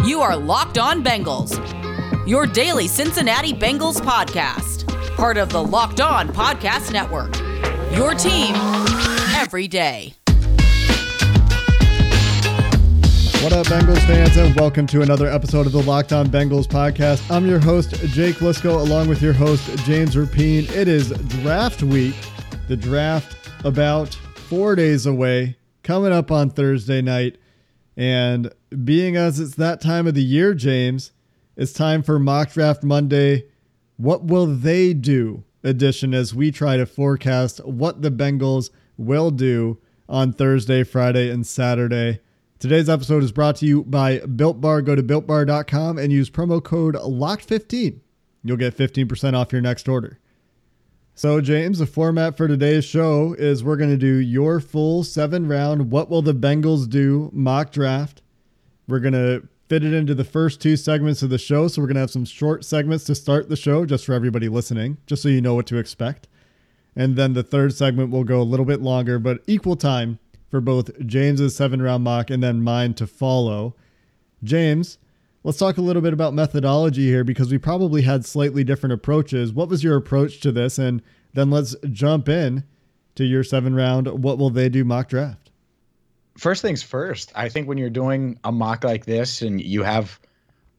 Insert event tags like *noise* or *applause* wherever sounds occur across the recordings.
You are Locked On Bengals, your daily Cincinnati Bengals podcast, part of the Locked On Podcast Network. Your team every day. What up, Bengals fans, and welcome to another episode of the Locked On Bengals podcast. I'm your host, Jake Liscow, along with your host, James Rapien. It is draft week. The draft about four days away, coming up on Thursday night. And being as it's that time of the year, James, it's time for Mock Draft Monday. What will they do edition as we try to forecast what the Bengals will do on Thursday, Friday, and Saturday. Today's episode is brought to you by Built Bar. Go to builtbar.com and use promo code LOCKED15. You'll get 15% off your next order. So, James, the format for today's show is we're going to do your full seven round What Will the Bengals Do mock draft. We're going to fit it into the first two segments of the show. So, we're going to have some short segments to start the show just for everybody listening, just so you know what to expect. And then the third segment will go a little bit longer, but equal time for both James's seven round mock and then mine to follow. James, let's talk a little bit about methodology here because we probably had slightly different approaches. What was your approach to this? And then let's jump in to your seven round. What will they do mock draft? First things first, I think when you're doing a mock like this and you have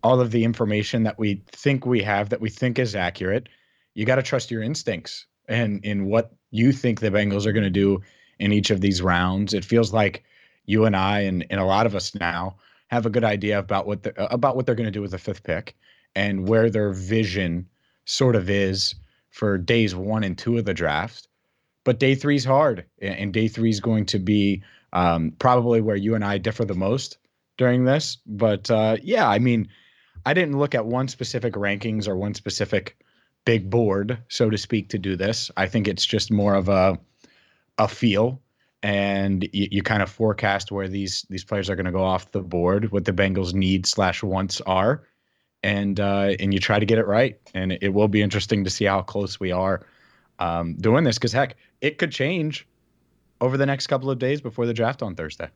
all of the information that we think we have that we think is accurate, you got to trust your instincts and in what you think the Bengals are going to do in each of these rounds. It feels like you and I and, and a lot of us now have a good idea about what the, about what they're going to do with the fifth pick and where their vision sort of is for days one and two of the draft. But day three is hard, and day three is going to be um, probably where you and I differ the most during this. But uh, yeah, I mean, I didn't look at one specific rankings or one specific big board, so to speak, to do this. I think it's just more of a a feel and you, you kind of forecast where these these players are going to go off the board, what the Bengals need slash wants are, and uh, and you try to get it right. And it, it will be interesting to see how close we are um, doing this because heck, it could change over the next couple of days before the draft on Thursday.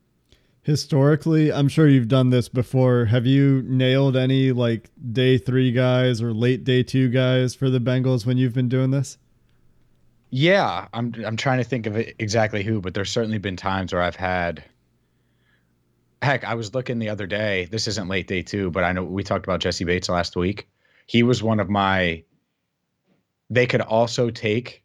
Historically, I'm sure you've done this before. Have you nailed any like day three guys or late day two guys for the Bengals when you've been doing this? Yeah, I'm I'm trying to think of exactly who, but there's certainly been times where I've had heck, I was looking the other day. This isn't late day two, but I know we talked about Jessie Bates last week. He was one of my they could also take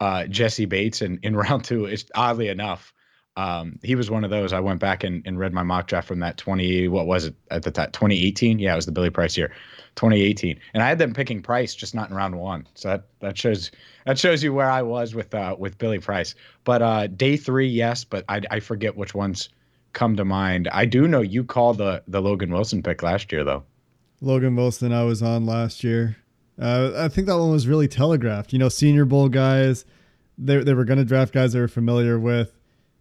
uh, Jessie Bates in, in *laughs* round two. It's oddly enough. Um, he was one of those. I went back and, and read my mock draft from that 20, what was it at the time? 2018? Yeah, it was the Billy Price year, 2018. And I had them picking Price, just not in round one. So that, that shows that shows you where I was with uh, with Billy Price. But uh, day three, yes, but I, I forget which ones come to mind. I do know you called the the Logan Wilson pick last year, though. Logan Wilson, I was on last year. Uh, I think that one was really telegraphed. You know, Senior Bowl guys, they they were going to draft guys they were familiar with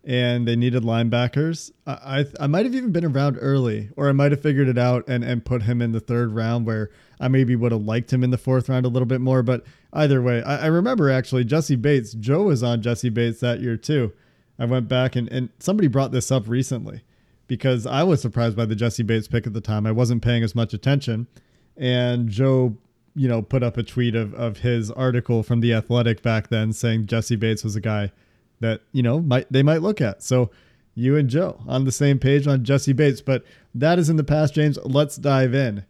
and they needed linebackers. I, I, I might have even been around early, or I might have figured it out and, and put him in the third round where I maybe would have liked him in the fourth round a little bit more. But either way, I, I remember actually Jessie Bates. Joe was on Jessie Bates that year too. I went back and, and somebody brought this up recently because I was surprised by the Jessie Bates pick at the time. I wasn't paying as much attention. And Joe, you know, put up a tweet of, of his article from The Athletic back then saying Jessie Bates was a guy – that you know might they might look at. So you and Joe on the same page on Jessie Bates, but that is in the past, James. Let's dive in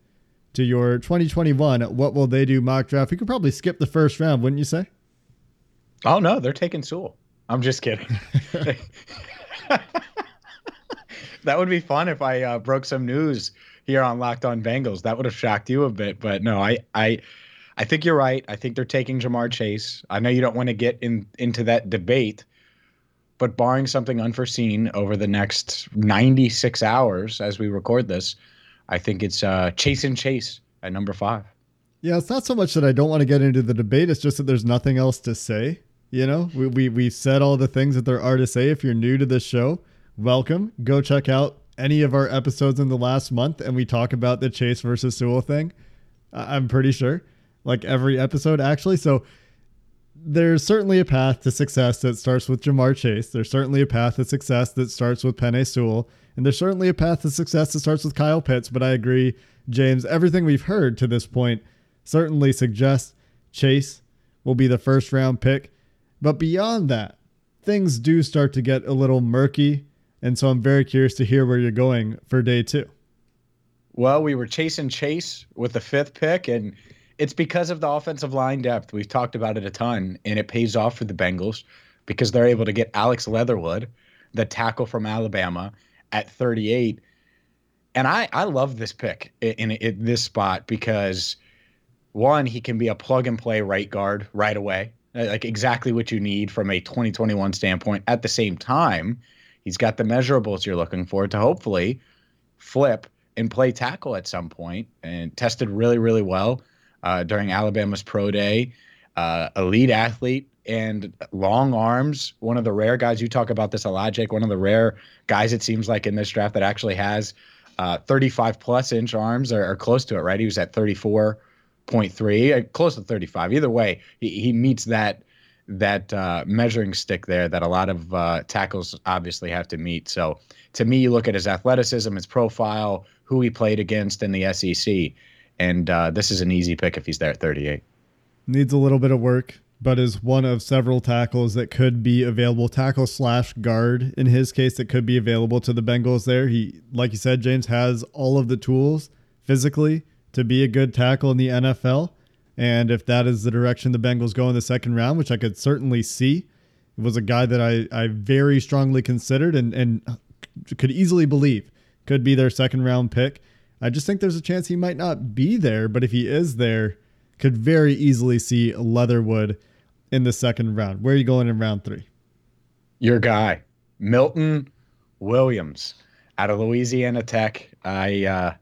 to your 2021. What will they do mock draft? We could probably skip the first round, wouldn't you say? Oh no, they're taking Sewell. I'm just kidding. *laughs* *laughs* that would be fun if I uh, broke some news here on Locked On Bengals. That would have shocked you a bit, but no, I I I think you're right. I think they're taking Ja'Marr Chase. I know you don't want to get in into that debate, but barring something unforeseen over the next 96 hours as we record this, I think it's uh, Chase and Chase at number five. Yeah, it's not so much that I don't want to get into the debate. It's just that there's nothing else to say. You know, we, we, we said all the things that there are to say. If you're new to this show, welcome. Go check out any of our episodes in the last month and we talk about the Chase versus Sewell thing. I'm pretty sure, like every episode, actually. So there's certainly a path to success that starts with Ja'Marr Chase. There's certainly a path to success that starts with Penei Sewell. And there's certainly a path to success that starts with Kyle Pitts, but I agree, James, everything we've heard to this point certainly suggests Chase will be the first round pick. But beyond that, things do start to get a little murky. And so I'm very curious to hear where you're going for day two. Well, we were chasing Chase with the fifth pick, and it's because of the offensive line depth. We've talked about it a ton, and it pays off for the Bengals because they're able to get Alex Leatherwood, the tackle from Alabama, at 38. And I, I love this pick in, in, in this spot because one, he can be a plug and play right guard right away, like exactly what you need from a 2021 standpoint. At the same time, he's got the measurables you're looking for to hopefully flip and play tackle at some point and tested really, really well uh, during Alabama's pro day. Uh, elite athlete and long arms. One of the rare guys you talk about this Jake. One of the rare guys it seems like in this draft that actually has uh, 35 plus inch arms or, or, close to it. Right, he was at 34.3, uh, close to 35. Either way, he, he meets that that uh, measuring stick there that a lot of uh, tackles obviously have to meet. So to me, you look at his athleticism, his profile, who he played against in the SEC. And uh, this is an easy pick if he's there at 38. Needs a little bit of work, but is one of several tackles that could be available. Tackle slash guard in his case that could be available to the Bengals there. He, like you said, James has all of the tools physically to be a good tackle in the NFL. And if that is the direction the Bengals go in the second round, which I could certainly see, it was a guy that I, I very strongly considered and, and could easily believe could be their second round pick. I just think there's a chance he might not be there, but if he is there, could very easily see Leatherwood in the second round. Where are you going in round three? Your guy, Milton Williams out of Louisiana Tech. I uh,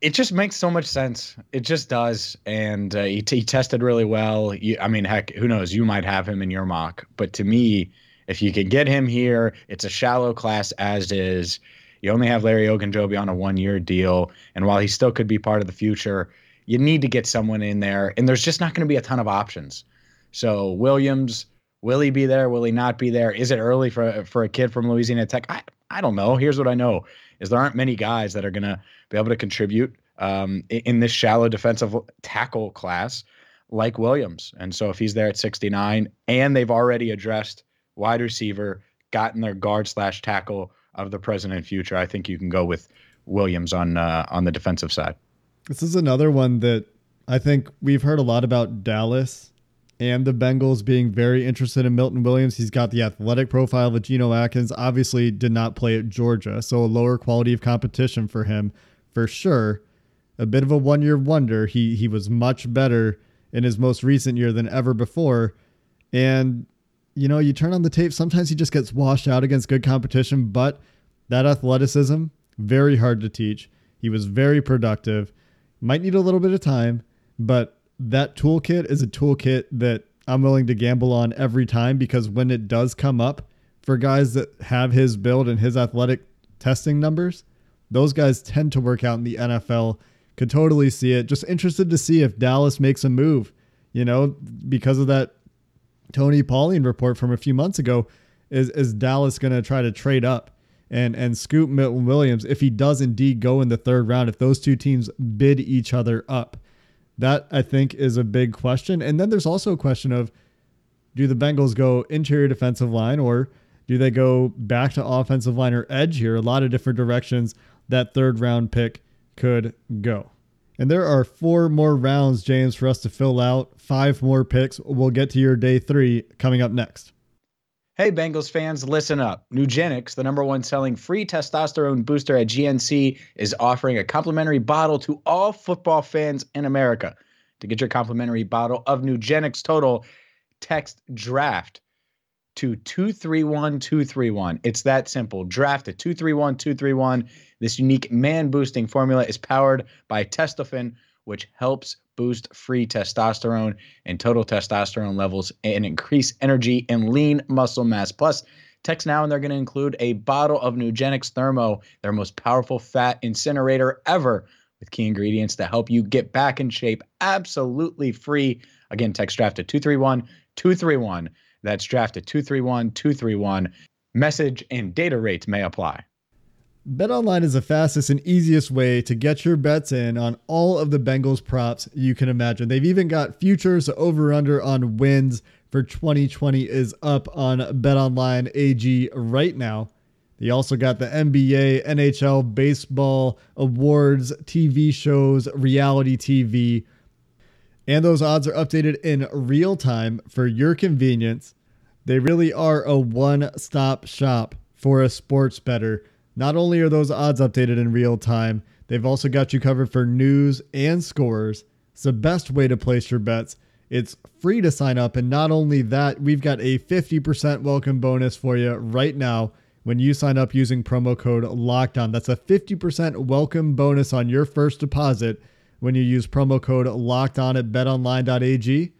it, just makes so much sense. It just does, and uh, he, t- he tested really well. You, I mean, heck, who knows? You might have him in your mock, but to me, if you can get him here, it's a shallow class as is. You only have Larry Ogunjobi on a one year deal. And while he still could be part of the future, you need to get someone in there. And there's just not going to be a ton of options. So Williams, will he be there? Will he not be there? Is it early for for a kid from Louisiana Tech? I, I don't know. Here's what I know is there aren't many guys that are going to be able to contribute um, in, this shallow defensive tackle class like Williams. And so if he's there at 69 and they've already addressed wide receiver, gotten their guard slash tackle of the present and future, I think you can go with Williams on uh, on the defensive side. This is another one that I think we've heard a lot about Dallas and the Bengals being very interested in Milton Williams. He's got the athletic profile of Geno Atkins. Obviously, did not play at Georgia, so a lower quality of competition for him for sure. A bit of a one year wonder. He he was much better in his most recent year than ever before, and you know, you turn on the tape, sometimes he just gets washed out against good competition, but that athleticism, very hard to teach. He was very productive. Might need a little bit of time, but that toolkit is a toolkit that I'm willing to gamble on every time because when it does come up for guys that have his build and his athletic testing numbers, those guys tend to work out in the NFL. Could totally see it. Just interested to see if Dallas makes a move, you know, because of that Tony Pauline report from a few months ago is is Dallas going to try to trade up and and scoop Milton Williams if he does indeed go in the third round if those two teams bid each other up. That I think is a big question. And then there's also a question of do the Bengals go interior defensive line or do they go back to offensive line or edge here? A lot of different directions that third round pick could go. And there are four more rounds, James, for us to fill out. Five more picks. We'll get to your day three coming up next. Hey, Bengals fans, listen up. Nugenix, the number one selling free testosterone booster at GNC, is offering a complimentary bottle to all football fans in America. To get your complimentary bottle of Nugenix Total, text DRAFT to 231231. It's that simple. Draft to 231231. This unique man boosting formula is powered by Testofen, which helps boost free testosterone and total testosterone levels and increase energy and lean muscle mass. Plus, text now and they're going to include a bottle of Nugenix Thermo, their most powerful fat incinerator ever, with key ingredients to help you get back in shape absolutely free. Again, text draft to 231 231. That's draft to 231 231. Message and data rates may apply. BetOnline is the fastest and easiest way to get your bets in on all of the Bengals props you can imagine. They've even got futures over under on wins for 2020 is up on BetOnline AG right now. They also got the NBA, NHL, baseball, awards, TV shows, reality TV. And those odds are updated in real time for your convenience. They really are a one stop shop for a sports better not only are those odds updated in real time, they've also got you covered for news and scores. It's the best way to place your bets. It's free to sign up. And not only that, we've got a 50% welcome bonus for you right now when you sign up using promo code LOCKDOWN. That's a 50% welcome bonus on your first deposit when you use promo code LOCKDOWN at betonline.ag.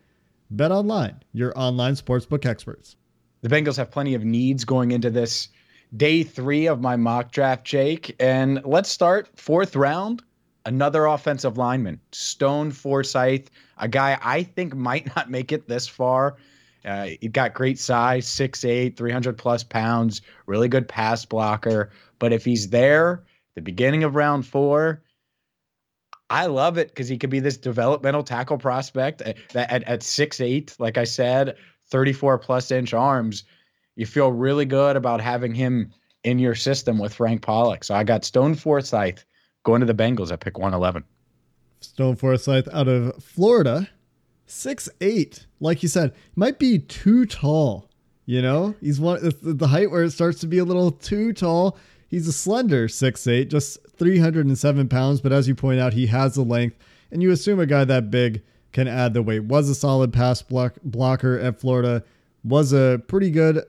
BetOnline, your online sportsbook experts. The Bengals have plenty of needs going into this day three of my mock draft, Jake. And let's start fourth round. Another offensive lineman, Stone Forsythe, a guy I think might *laughs* not make it this far. Uh, he got great size, 6'8, 300 plus pounds, really good pass blocker. But if he's there, the beginning of round four, I love it because he could be this developmental tackle prospect eh, at, at, at 6'8, like I said, 34 plus inch arms you feel really good about having him in your system with Frank Pollack. So I got Stone Forsythe going to the Bengals at pick 111. Stone Forsythe out of Florida, six eight. Like you said, might be too tall. You know, he's one the height where it starts to be a little too tall. He's a slender six eight, just 307 pounds. But as you point out, he has the length, and you assume a guy that big can add the weight. Was a solid pass block, blocker at Florida. Was a pretty good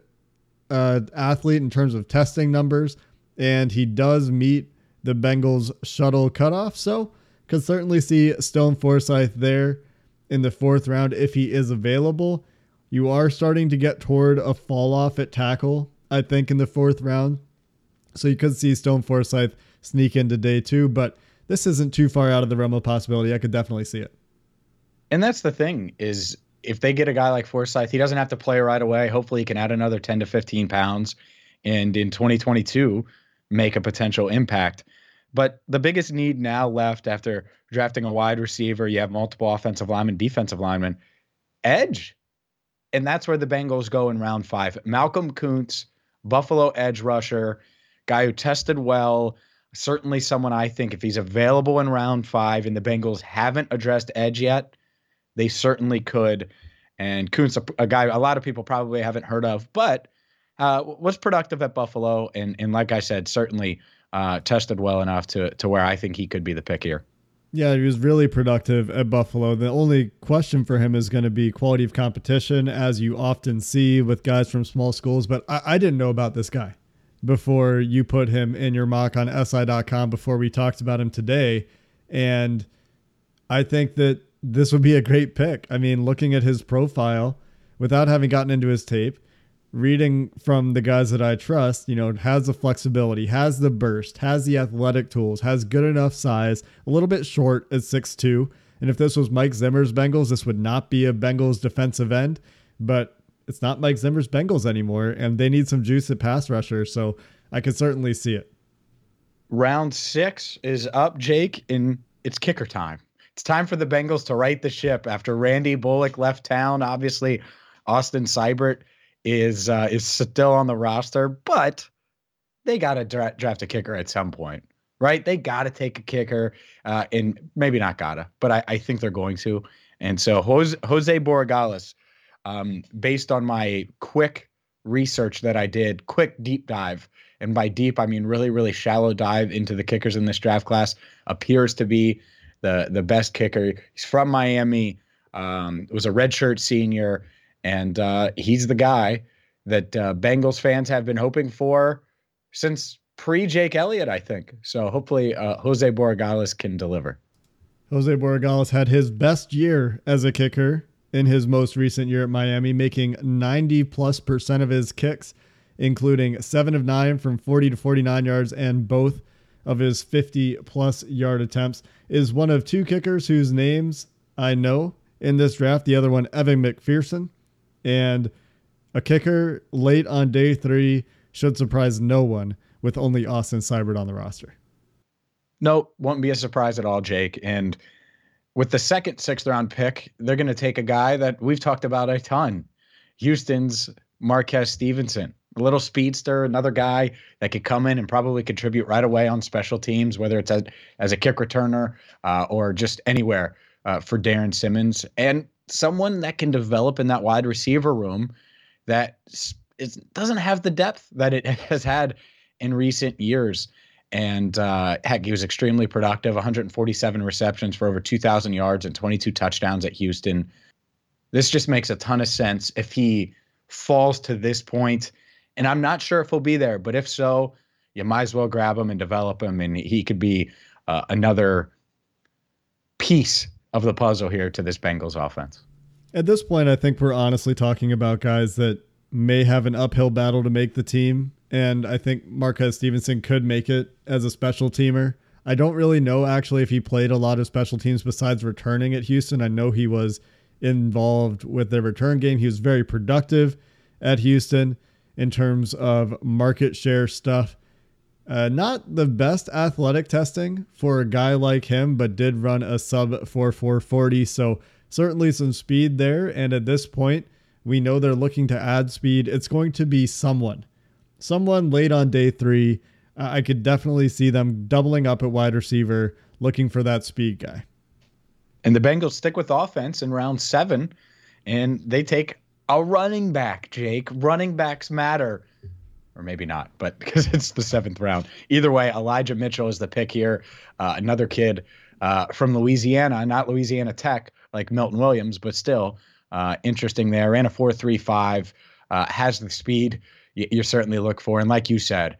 uh, athlete in terms of testing numbers, and he does meet the Bengals shuttle cutoff. So, could certainly see Stone Forsythe there in the fourth round if he is available. You are starting to get toward a fall off at tackle, I think, in the fourth round. So you could see Stone Forsythe sneak into day two, but this isn't too far out of the realm of possibility. I could definitely see it. And that's the thing is if they get a guy like Forsythe, he doesn't have to play right away. Hopefully, he can add another 10 to 15 pounds and in 2022 make a potential impact. But the biggest need now left after drafting a wide receiver, you have multiple offensive linemen, defensive linemen, edge. And that's where the Bengals go in round five. Malcolm Koonce, Buffalo edge rusher, guy who tested well. Certainly someone I think if he's available in round five and the Bengals haven't addressed edge yet, they certainly could. And Koonce, a, a guy a lot of people probably haven't heard of, but uh, was productive at Buffalo, and and like I said, certainly uh, tested well enough to to where I think he could be the pick here. Yeah, he was really productive at Buffalo. The only question for him is going to be quality of competition, as you often see with guys from small schools. But I, I didn't know about this guy before you put him in your mock on SI.com before we talked about him today. And I think that this would be a great pick. I mean, looking at his profile without having gotten into his tape, reading from the guys that I trust, you know, has the flexibility, has the burst, has the athletic tools, has good enough size, a little bit short at 6'2. And if this was Mike Zimmer's Bengals, this would not be a Bengals defensive end, but it's not Mike Zimmer's Bengals anymore, and they need some juice at pass rusher. So I could certainly see it. Round six is up, Jake, and it's kicker time. It's time for the Bengals to right the ship after Randy Bullock left town. Obviously, Austin Seibert is uh, is still on the roster, but they got to dra- draft a kicker at some point, right? They got to take a kicker, uh, and maybe not gotta, but I, I think they're going to. And so Jose, Jose Borregales, um, based on my quick research that I did, quick deep dive, and by deep I mean really really shallow dive into the kickers in this draft class, appears to be the the best kicker. He's from Miami. Um, was a redshirt senior, and uh, he's the guy that uh, Bengals fans have been hoping for since pre Jake Elliott, I think. So hopefully, uh, Jose Borregales can deliver. Jose Borregales had his best year as a kicker in his most recent year at Miami, making 90 plus percent of his kicks, including seven of nine from 40 to 49 yards and both of his 50 plus yard attempts, is one of two kickers whose names I know in this draft. The other one, Evan McPherson. And a kicker late on day three should surprise no one with only Austin Seibert on the roster. No, won't be a surprise at all, Jake. And with the second sixth round pick, they're going to take a guy that we've talked about a ton Houston's Marquez Stevenson, a little speedster, another guy that could come in and probably contribute right away on special teams, whether it's as, as a kick returner uh, or just anywhere uh, for Darrin Simmons, and someone that can develop in that wide receiver room that is, doesn't have the depth that it *laughs* has had in recent years. And uh, heck, he was extremely productive 147 receptions for over 2,000 yards and 22 touchdowns at Houston. This just makes a ton of sense if he falls to this point. And I'm not sure if he'll be there, but if so, you might as well grab him and develop him. And he could be uh, another piece of the puzzle here to this Bengals offense. At this point, I think we're honestly talking about guys that may have an uphill battle to make the team and I think Marquez Stevenson could make it as a special teamer. I don't really know actually if he played a lot of special teams besides returning at Houston. I know he was involved with their return game. He was very productive at Houston in terms of market share stuff. Uh, not the best athletic testing for a guy like him, but did run a sub 4440. So certainly some speed there. And at this point, we know they're looking to add speed. It's going to be someone someone late on day three. Uh, I could definitely see them doubling up at wide receiver, looking for that speed guy. And the Bengals stick with offense in round seven, and they take a running back, Jake. Running backs matter. Or maybe not, but *laughs* because it's the seventh round. Either way, Elijah Mitchell is the pick here. Uh, another kid uh, from Louisiana, not Louisiana Tech like Milton Williams, but still uh, interesting there. Ran a 4.35, uh, has the speed you, certainly look for. And like you said,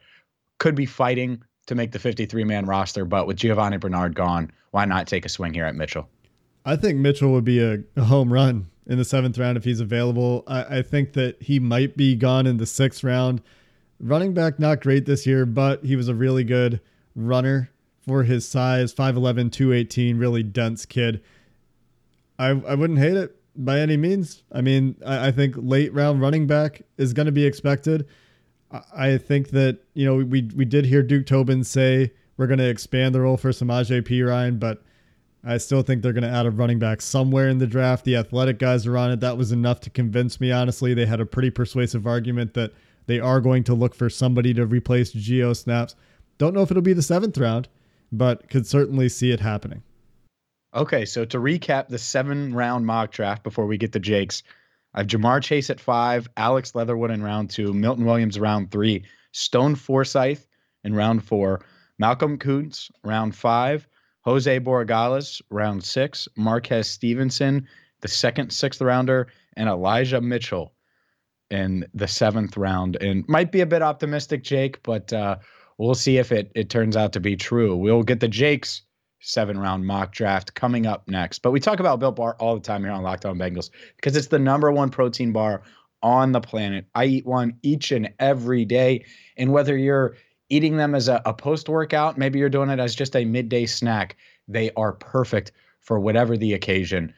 could be fighting to make the 53 man roster, but with Giovani Bernard gone, why not take a swing here at Mitchell? I think Mitchell would be a, a home run in the seventh round if he's available. I, I, think that he might be gone in the sixth round. Running back, not great this year, but he was a really good runner for his size 5'11, 218, really dense kid. I, I wouldn't hate it by any means. I mean, I, I think late round running back is going to be expected. I, I think that you know we we did hear Duke Tobin say we're going to expand the role for Samaje Perine, but I still think they're going to add a running back somewhere in the draft. The athletic guys are on it. That was enough to convince me. Honestly, they had a pretty persuasive argument that they are going to look for somebody to replace Geo Snaps. Don't know if it'll be the seventh round, but could certainly see it happening. Okay, so to recap the seven round mock draft before we get to Jake's, I have Ja'Marr Chase at five, Alex Leatherwood in round two, Milton Williams round three, Stone Forsythe in round four, Malcolm Koonce round five, Jose Borregales round six, Marquez Stevenson, the second sixth rounder, and Elijah Mitchell in the seventh round. And might be a bit optimistic, Jake, but uh, we'll see if it it turns out to be true. We'll get the Jakes seven round mock draft coming up next. But we talk about Built Bar all the time here on Locked On Bengals because it's the number one protein bar on the planet. I eat one each and every day. And whether you're eating them as a, a post workout, maybe you're doing it as just a midday snack, they are perfect for whatever the occasion.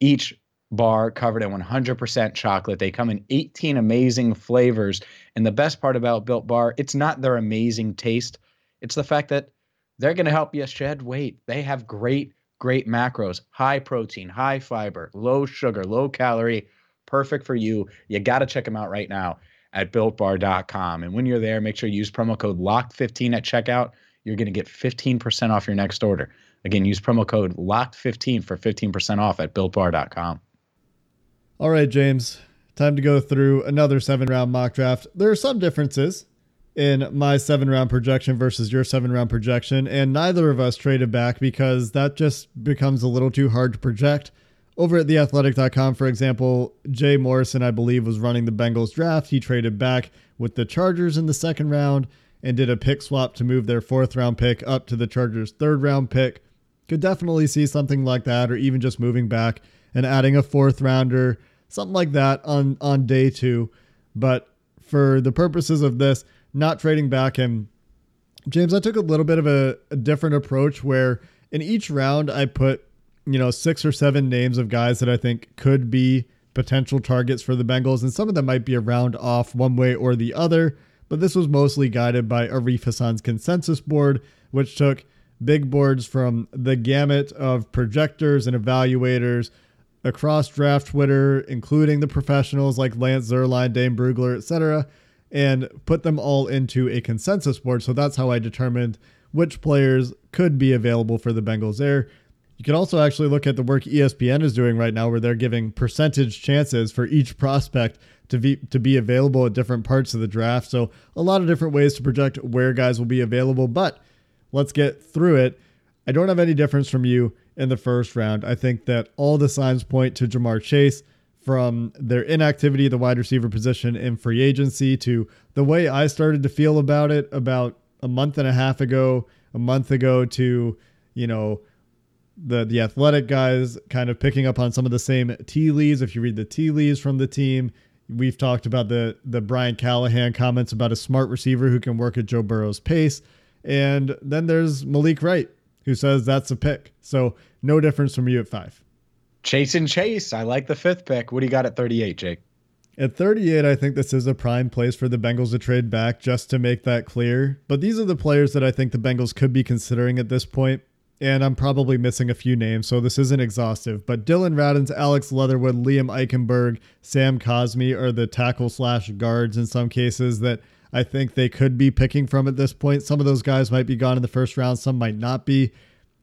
Each bar covered in 100% chocolate. They come in 18 amazing flavors. And the best part about Built Bar, it's not their amazing taste, it's the fact that they're going to help you shed weight. They have great, great macros, high protein, high fiber, low sugar, low calorie, perfect for you. You got to check them out right now at builtbar.com. And when you're there, make sure you use promo code LOCK15 at checkout. You're going to get 15% off your next order. Again, use promo code LOCKED15 for 15% off at builtbar.com. All right, James, time to go through another seven round mock draft. There are some differences in my seven round projection versus your seven round projection, and neither of us traded back because that just becomes a little too hard to project. Over at theathletic.com, for example, Jay Morrison, I believe, was running the Bengals draft. He traded back with the Chargers in the second round and did a pick swap to move their fourth round pick up to the Chargers' third round pick. Could definitely see something like that, or even just moving back and adding a fourth rounder, something like that on, on day two. But for the purposes of this, not trading back. And James, I took a little bit of a, a different approach where in each round I put, you know, six or seven names of guys that I think could be potential targets for the Bengals. And some of them might be a round off one way or the other. but this was mostly guided by Arif Hasan's consensus board, which took big boards from the gamut of projectors and evaluators across draft Twitter, including the professionals like Lance Zierlein, Dane Brugler, etc., and put them all into a consensus board. So that's how I determined which players could be available for the Bengals there. You can also actually look at the work ESPN is doing right now, where they're giving percentage chances for each prospect to be to be available at different parts of the draft. So a lot of different ways to project where guys will be available. But let's get through it. I don't have any difference from you in the first round. I think that all the signs point to Ja'Marr Chase from their inactivity at the wide receiver position in free agency to the way I started to feel about it about a month and a half ago, a month ago to, you know, the the athletic guys kind of picking up on some of the same tea leaves. If you read the tea leaves from the team, we've talked about the the Brian Callahan comments about a smart receiver who can work at Joe Burrow's pace, and then there's Malik Wright who says that's a pick. So no difference from you at five. Chase and Chase. I like the fifth pick. What do you got at 38, Jake? At 38, I think this is a prime place for the Bengals to trade back, just to make that clear. But these are the players that I think the Bengals could be considering at this point. and I'm probably missing a few names, so this isn't exhaustive. But Dillon Radunz, Alex Leatherwood, Liam Eichenberg, Sam Cosmi are the tackle slash guards in some cases that I think they could be picking from at this point. Some of those guys might be gone in the first round, some might not be.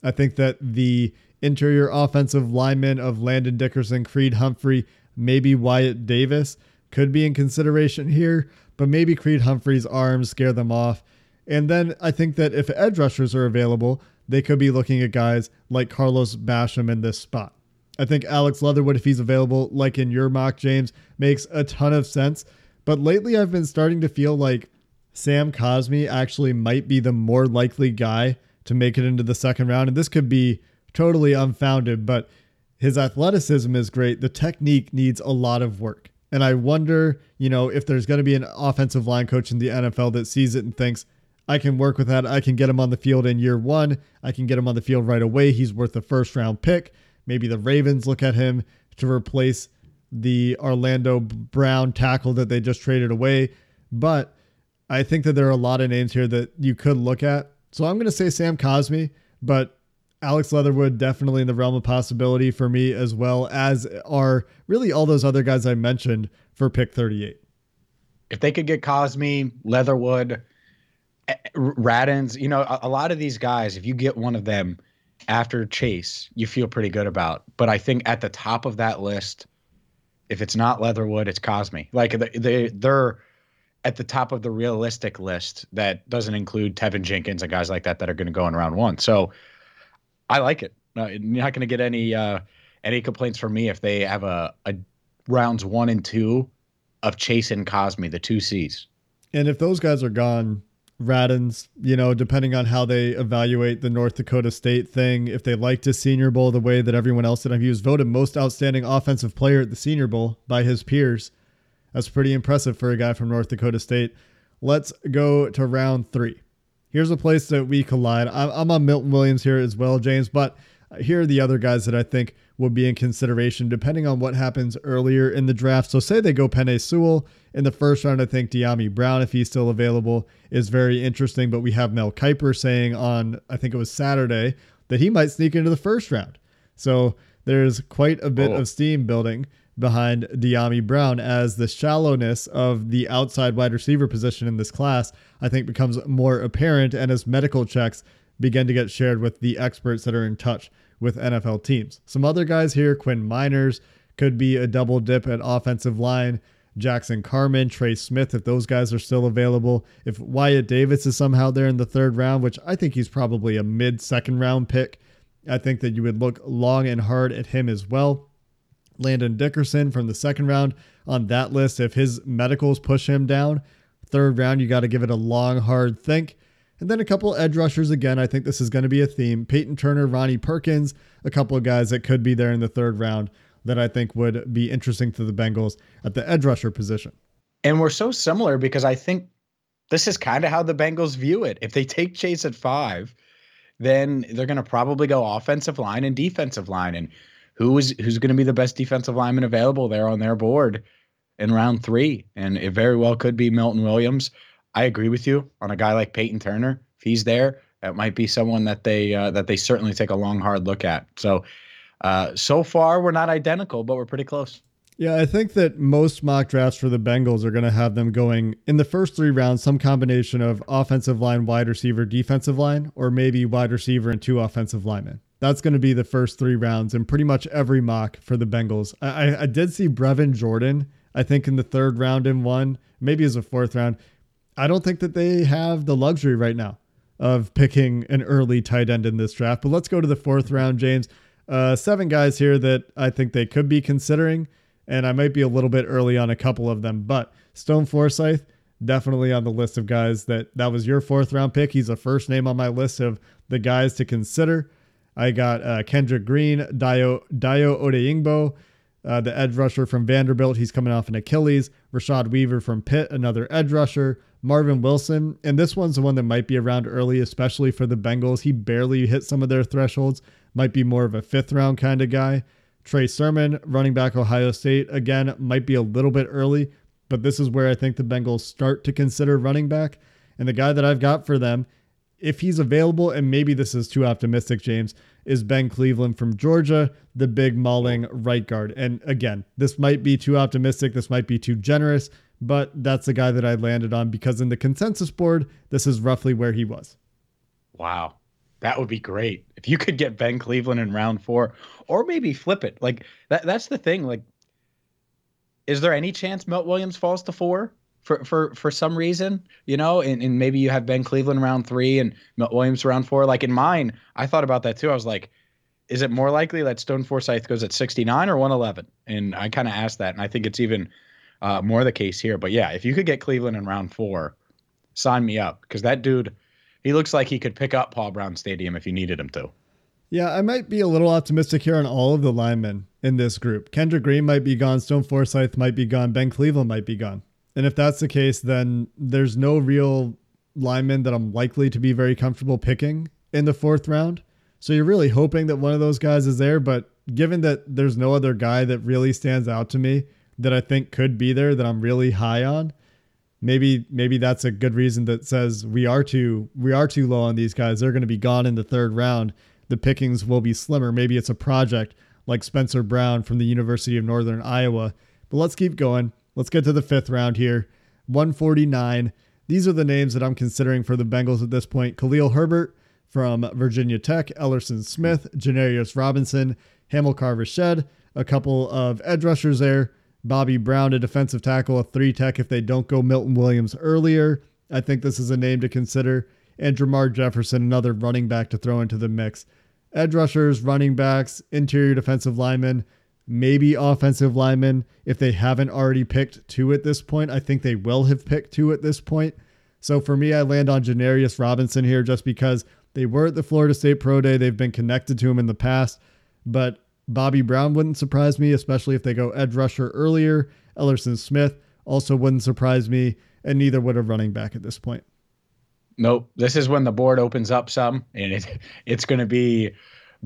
I think that the interior offensive linemen of Landon Dickerson, Creed Humphrey, maybe Wyatt Davis could be in consideration here, but maybe Creed Humphrey's arms scare them off. And then I think that if edge rushers are available, they could be looking at guys like Carlos Basham in this spot. I think Alex Leatherwood, if he's available, like in your mock, James, makes a ton of sense. But lately, I've been starting to feel like Sam Cosmi actually might be the more likely guy to make it into the second round. And this could be totally unfounded, but his athleticism is great. The technique needs a lot of work. And I wonder, you know, if there's going to be an offensive line coach in the NFL that sees it and thinks, I can work with that. I can get him on the field in year one. I can get him on the field right away. He's worth a first round pick. Maybe the Ravens look at him to replace the Orlando Brown tackle that they just traded away. But I think that there are a lot of names here that you could look at. So I'm going to say Sam Cosmi, but Alex Leatherwood definitely in the realm of possibility for me, as well as are really all those other guys I mentioned for pick 38. If they could get Cosmi, Leatherwood, eh, Radunz, you know, a, a, lot of these guys, if you get one of them after Chase, you feel pretty good about. But I think at the top of that list, if it's not Leatherwood, it's Cosmi. Like they, they they're at the top of the realistic list that doesn't include Teven Jenkins and guys like that that are going to go in round one. So I like it. Uh, you're not going to get any uh, any complaints from me if they have a, a rounds one and two of Chase and Cosmi, the two C's. And if those guys are gone, Radunz, you know, depending on how they evaluate the North Dakota State thing, if they liked his Senior Bowl the way that everyone else did, he was voted most outstanding offensive player at the Senior Bowl by his peers. That's pretty impressive for a guy from North Dakota State. Let's go to round three. Here's a place that we collide. I'm on Milton Williams here as well, James, but uh, here are the other guys that I think would be in consideration depending on what happens earlier in the draft. So, say they go Penei Sewell in the first round, I think Dyami Brown, if he's still available, is very interesting. But we have Mel Kiper saying on, I think it was Saturday, that he might sneak into the first round. So there's quite a bit oh. of steam building behind Dyami Brown as the shallowness of the outside wide receiver position in this class, I think, becomes more apparent. And as medical checks begin to get shared with the experts that are in touch with NFL teams. Some other guys here, Quinn Meinerz could be a double dip at offensive line. Jackson Carman, Trey Smith, if those guys are still available. If Wyatt Davis is somehow there in the third round, which I think he's probably a mid second round pick, I think that you would look long and hard at him as well. Landon Dickerson from the second round on that list. If his medicals push him down, third round, you got to give it a long, hard think. And then a couple edge rushers again. I think this is going to be a theme. Peyton Turner, Ronnie Perkins, a couple of guys that could be there in the third round that I think would be interesting to the Bengals at the edge rusher position. And we're so similar because I think this is kind of how the Bengals view it. If they take Chase at five, then they're going to probably go offensive line and defensive line. And who is who's going to be the best defensive lineman available there on their board in round three? And it very well could be Milton Williams. I agree with you on a guy like Peyton Turner. If he's there, that might be someone that they uh, that they certainly take a long, hard look at. So, uh, so far we're not identical, but we're pretty close. Yeah, I think that most mock drafts for the Bengals are going to have them going in the first three rounds, some combination of offensive line, wide receiver, defensive line, or maybe wide receiver and two offensive linemen. That's going to be the first three rounds in pretty much every mock for the Bengals. I, I did see Brevin Jordan, I think, in the third round in one, maybe as a fourth round. I don't think that they have the luxury right now of picking an early tight end in this draft. But let's go to the fourth round, James. Uh, seven guys here that I think they could be considering and I might be a little bit early on a couple of them, but Stone Forsythe definitely on the list of guys that that was your fourth round pick. He's a first name on my list of the guys to consider. I got uh, Kendrick Green, Dayo Dayo Odeyingbo, uh, the edge rusher from Vanderbilt. He's coming off an Achilles. Rashad Weaver from Pitt, another edge rusher. Marvin Wilson, and this one's the one that might be around early, especially for the Bengals. He barely hit some of their thresholds. Might be more of a fifth round kind of guy. Trey Sermon, running back Ohio State, again, might be a little bit early, but this is where I think the Bengals start to consider running back. And the guy that I've got for them, if he's available, and maybe this is too optimistic, James, is Ben Cleveland from Georgia, the big mauling right guard. And again, this might be too optimistic. This might be too generous, but that's the guy that I landed on because in the consensus board, this is roughly where he was. Wow. That would be great if you could get Ben Cleveland in round four, or maybe flip it. Like that. That's the thing. Like, is there any chance Milt Williams falls to four for for for some reason? You know, and, and maybe you have Ben Cleveland round three and Milt Williams round four. Like in mine, I thought about that too. I was like, is it more likely that Stone Forsythe goes at 69 or 111? And I kind of asked that, and I think it's even uh, more the case here. But yeah, if you could get Cleveland in round four, sign me up because that dude he looks like he could pick up Paul Brown Stadium if you needed him to. Yeah, I might be a little optimistic here on all of the linemen in this group. Kendrick Green might be gone, Stone Forsythe might be gone, Ben Cleveland might be gone. And if that's the case, then there's no real lineman that I'm likely to be very comfortable picking in the fourth round. So you're really hoping that one of those guys is there. But given that there's no other guy that really stands out to me that I think could be there that I'm really high on, maybe maybe that's a good reason that says we are too we are too low on these guys. They're going to be gone in the third round. The pickings will be slimmer. Maybe it's a project like Spencer Brown from the University of Northern Iowa. But let's keep going. Let's get to the fifth round here. 149. These are the names that I'm considering for the Bengals at this point. Khalil Herbert from Virginia Tech, Ellerson Smith, Janarius Robinson, Hamilcar Rashed, a couple of edge rushers there. Bobby Brown, a defensive tackle, a three tech if they don't go Milton Williams earlier. I think this is a name to consider. And Jermar Jefferson, another running back to throw into the mix. Edge rushers, running backs, interior defensive linemen, maybe offensive linemen. If they haven't already picked two at this point, I think they will have picked two at this point. So for me, I land on Janarius Robinson here just because they were at the Florida State Pro Day. They've been connected to him in the past, but Bobby Brown wouldn't surprise me, especially if they go edge rusher earlier. Ellerson Smith also wouldn't surprise me, and neither would a running back at this point. Nope. This is when the board opens up some, and it, *laughs* it's going to be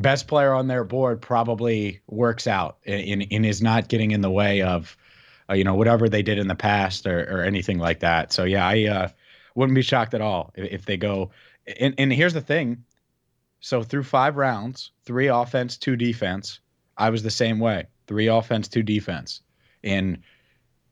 best player on their board probably works out and, and is not getting in the way of, uh, you know, whatever they did in the past or, or anything like that. So yeah, I uh, wouldn't be shocked at all if, if they go. And, and here's the thing. So through five rounds, three offense, two defense, I was the same way. Three offense, two defense. And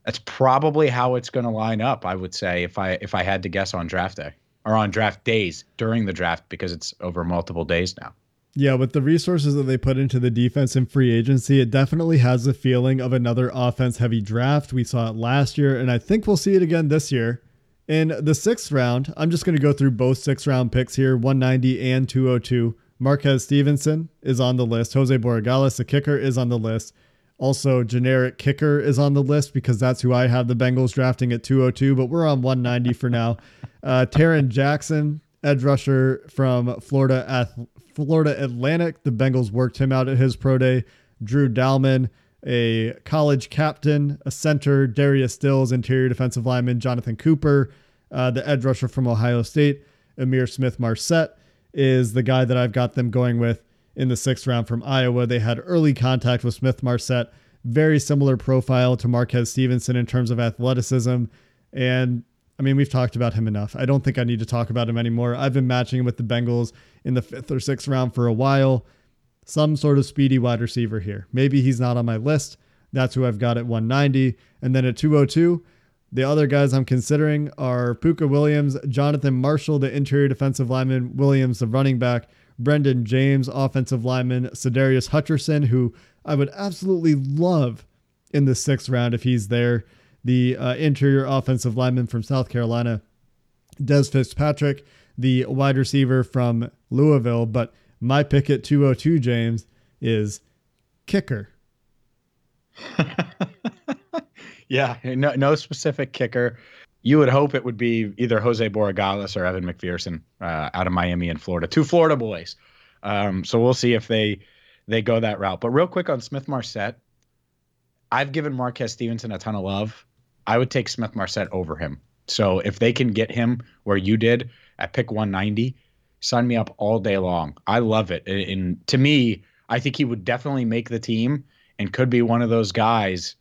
that's probably how it's going to line up, I would say, if I if I had to guess on draft day or on draft days during the draft because it's over multiple days now. Yeah, with the resources that they put into the defense and free agency, it definitely has the feeling of another offense heavy draft. We saw it last year, and I think we'll see it again this year. In the sixth round, I'm just going to go through both six round picks here 190 and 202. Marquez Stevenson is on the list. Jose Borregales, the kicker, is on the list. Also, generic kicker is on the list because that's who I have the Bengals drafting at 202, but we're on 190 for now. Uh, Tarron Jackson, edge rusher from Florida Florida Atlantic. The Bengals worked him out at his pro day. Drew Dalman, a college captain, a center. Darius Stills, interior defensive lineman. Jonathan Cooper, uh, the edge rusher from Ohio State. Ihmir Smith-Marsette is the guy that I've got them going with in the sixth round from Iowa. They had early contact with Smith-Marsette, very similar profile to Marquez Stevenson in terms of athleticism. And I mean, we've talked about him enough. I don't think I need to talk about him anymore. I've been matching him with the Bengals in the fifth or sixth round for a while. Some sort of speedy wide receiver here. Maybe he's not on my list. That's who I've got at 190. And then at 202, the other guys I'm considering are Pooka Williams, Jonathan Marshall, the interior defensive lineman, Williams, the running back, Brenden Jaimes, offensive lineman, Sadarius Hutcherson, who I would absolutely love in the sixth round if he's there, the uh, interior offensive lineman from South Carolina, Dez Fitzpatrick, the wide receiver from Louisville. But my pick at 202, James, is kicker. *laughs* yeah, no, no specific kicker. You would hope it would be either Jose Borregales or Evan McPherson uh, out of Miami and Florida, two Florida boys. Um, so we'll see if they they go that route. But real quick on Smith Marsette, I've given Marquez Stevenson a ton of love. I would take Smith Marsette over him. So if they can get him where you did at pick 190, sign me up all day long. I love it. And to me, I think he would definitely make the team and could be one of those guys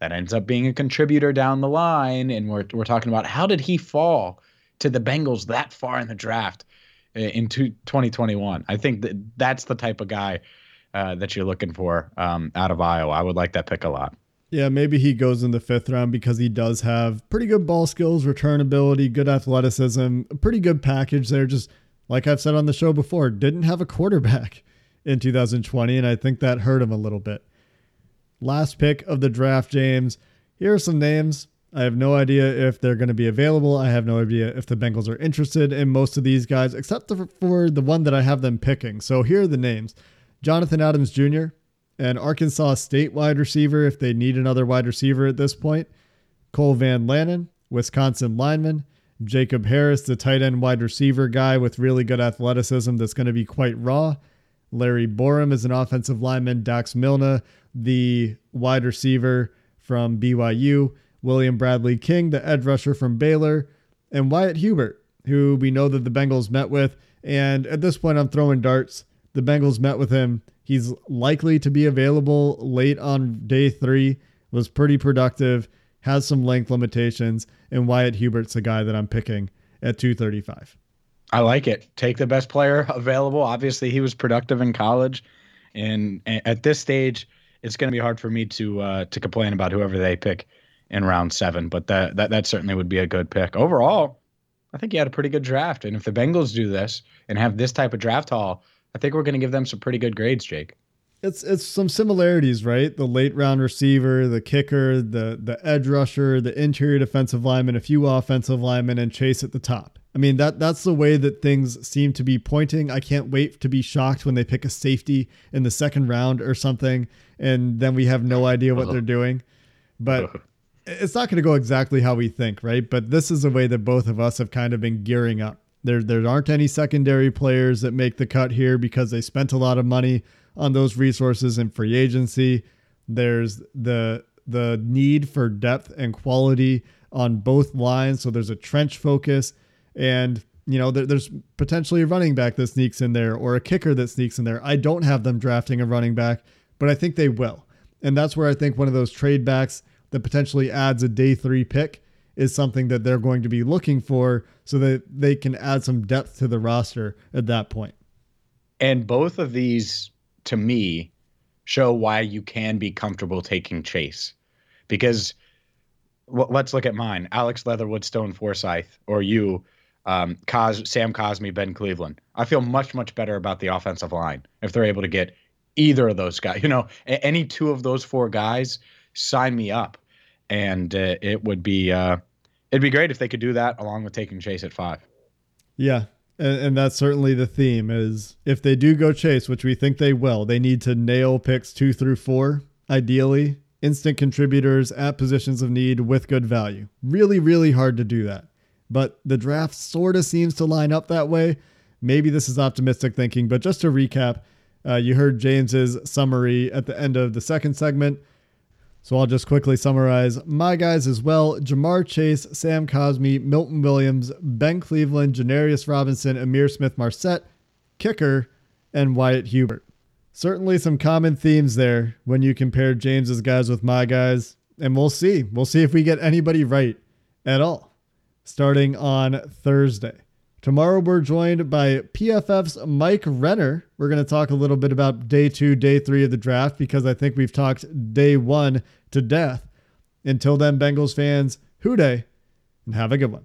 that ends up being a contributor down the line. And we're, we're talking about how did he fall to the Bengals that far in the draft in 2021? I think that that's the type of guy uh, that you're looking for um, out of Iowa. I would like that pick a lot. Yeah, maybe he goes in the fifth round because he does have pretty good ball skills, return ability, good athleticism, a pretty good package there. Just like I've said on the show before, didn't have a quarterback *laughs* in 2020, and I think that hurt him a little bit. Last pick of the draft, James. Here are some names. I have no idea if they're going to be available. I have no idea if the Bengals are interested in most of these guys, except for the one that I have them picking. So here are the names Jonathan Adams Jr., an Arkansas State wide receiver if they need another wide receiver at this point. Cole Van Lanen, Wisconsin lineman. Jacob Harris, the tight end wide receiver guy with really good athleticism that's going to be quite raw. Larry Borom is an offensive lineman. Dax Milne, the wide receiver from BYU. William Bradley King, the edge rusher from Baylor. And Wyatt Hubert, who we know that the Bengals met with. And at this point, I'm throwing darts. The Bengals met with him. He's likely to be available late on day three, was pretty productive, has some length limitations. And Wyatt Hubert's the guy that I'm picking at 235. I like it. Take the best player available. Obviously, he was productive in college, and, at this stage, it's going to be hard for me to uh, to complain about whoever they pick in round seven. But that, that that certainly would be a good pick overall. I think he had a pretty good draft, and if the Bengals do this and have this type of draft haul, I think we're going to give them some pretty good grades, Jake. It's it's some similarities, right? The late round receiver, the kicker, the the edge rusher, the interior defensive lineman, a few offensive linemen, and Chase at the top. I mean that that's the way that things seem to be pointing. I can't wait to be shocked when they pick a safety in the second round or something, and then we have no idea what they're doing. But *laughs* it's not going to go exactly how we think, right? But this is a way that both of us have kind of been gearing up. There there aren't any secondary players that make the cut here because they spent a lot of money on those resources in free agency. There's the the need for depth and quality on both lines, so there's a trench focus and you know, there, there's potentially a running back that sneaks in there or a kicker that sneaks in there. I don't have them drafting a running back, but I think they will. And that's where I think one of those trade backs that potentially adds a day three pick is something that they're going to be looking for so that they can add some depth to the roster at that point. And both of these, to me, show why you can be comfortable taking Chase. Because let's look at mine Alex Leatherwood, Stone Forsythe, or you um, Cos- Sam Cosmi, Ben Cleveland. I feel much, much better about the offensive line if they're able to get either of those guys. You know, any two of those four guys, sign me up. And uh, it would be uh, it'd be great if they could do that along with taking Chase at five. Yeah, and, and, that's certainly the theme is if they do go Chase, which we think they will, they need to nail picks two through four, ideally, instant contributors at positions of need with good value. Really, really hard to do that but the draft sort of seems to line up that way. Maybe this is optimistic thinking, but just to recap, uh, you heard James's summary at the end of the second segment. So I'll just quickly summarize my guys as well Ja'Marr Chase, Sam Cosmi, Milton Williams, Ben Cleveland, Janarius Robinson, Ihmir Smith Marsette, kicker, and Wyatt Hubert. Certainly some common themes there when you compare James's guys with my guys, and we'll see. We'll see if we get anybody right at all. starting on Thursday. Tomorrow, we're joined by PFF's Mike Renner. We're going to talk a little bit about day two, day three of the draft because I think we've talked day one to death. Until then, Bengals fans, Who Dey and have a good one.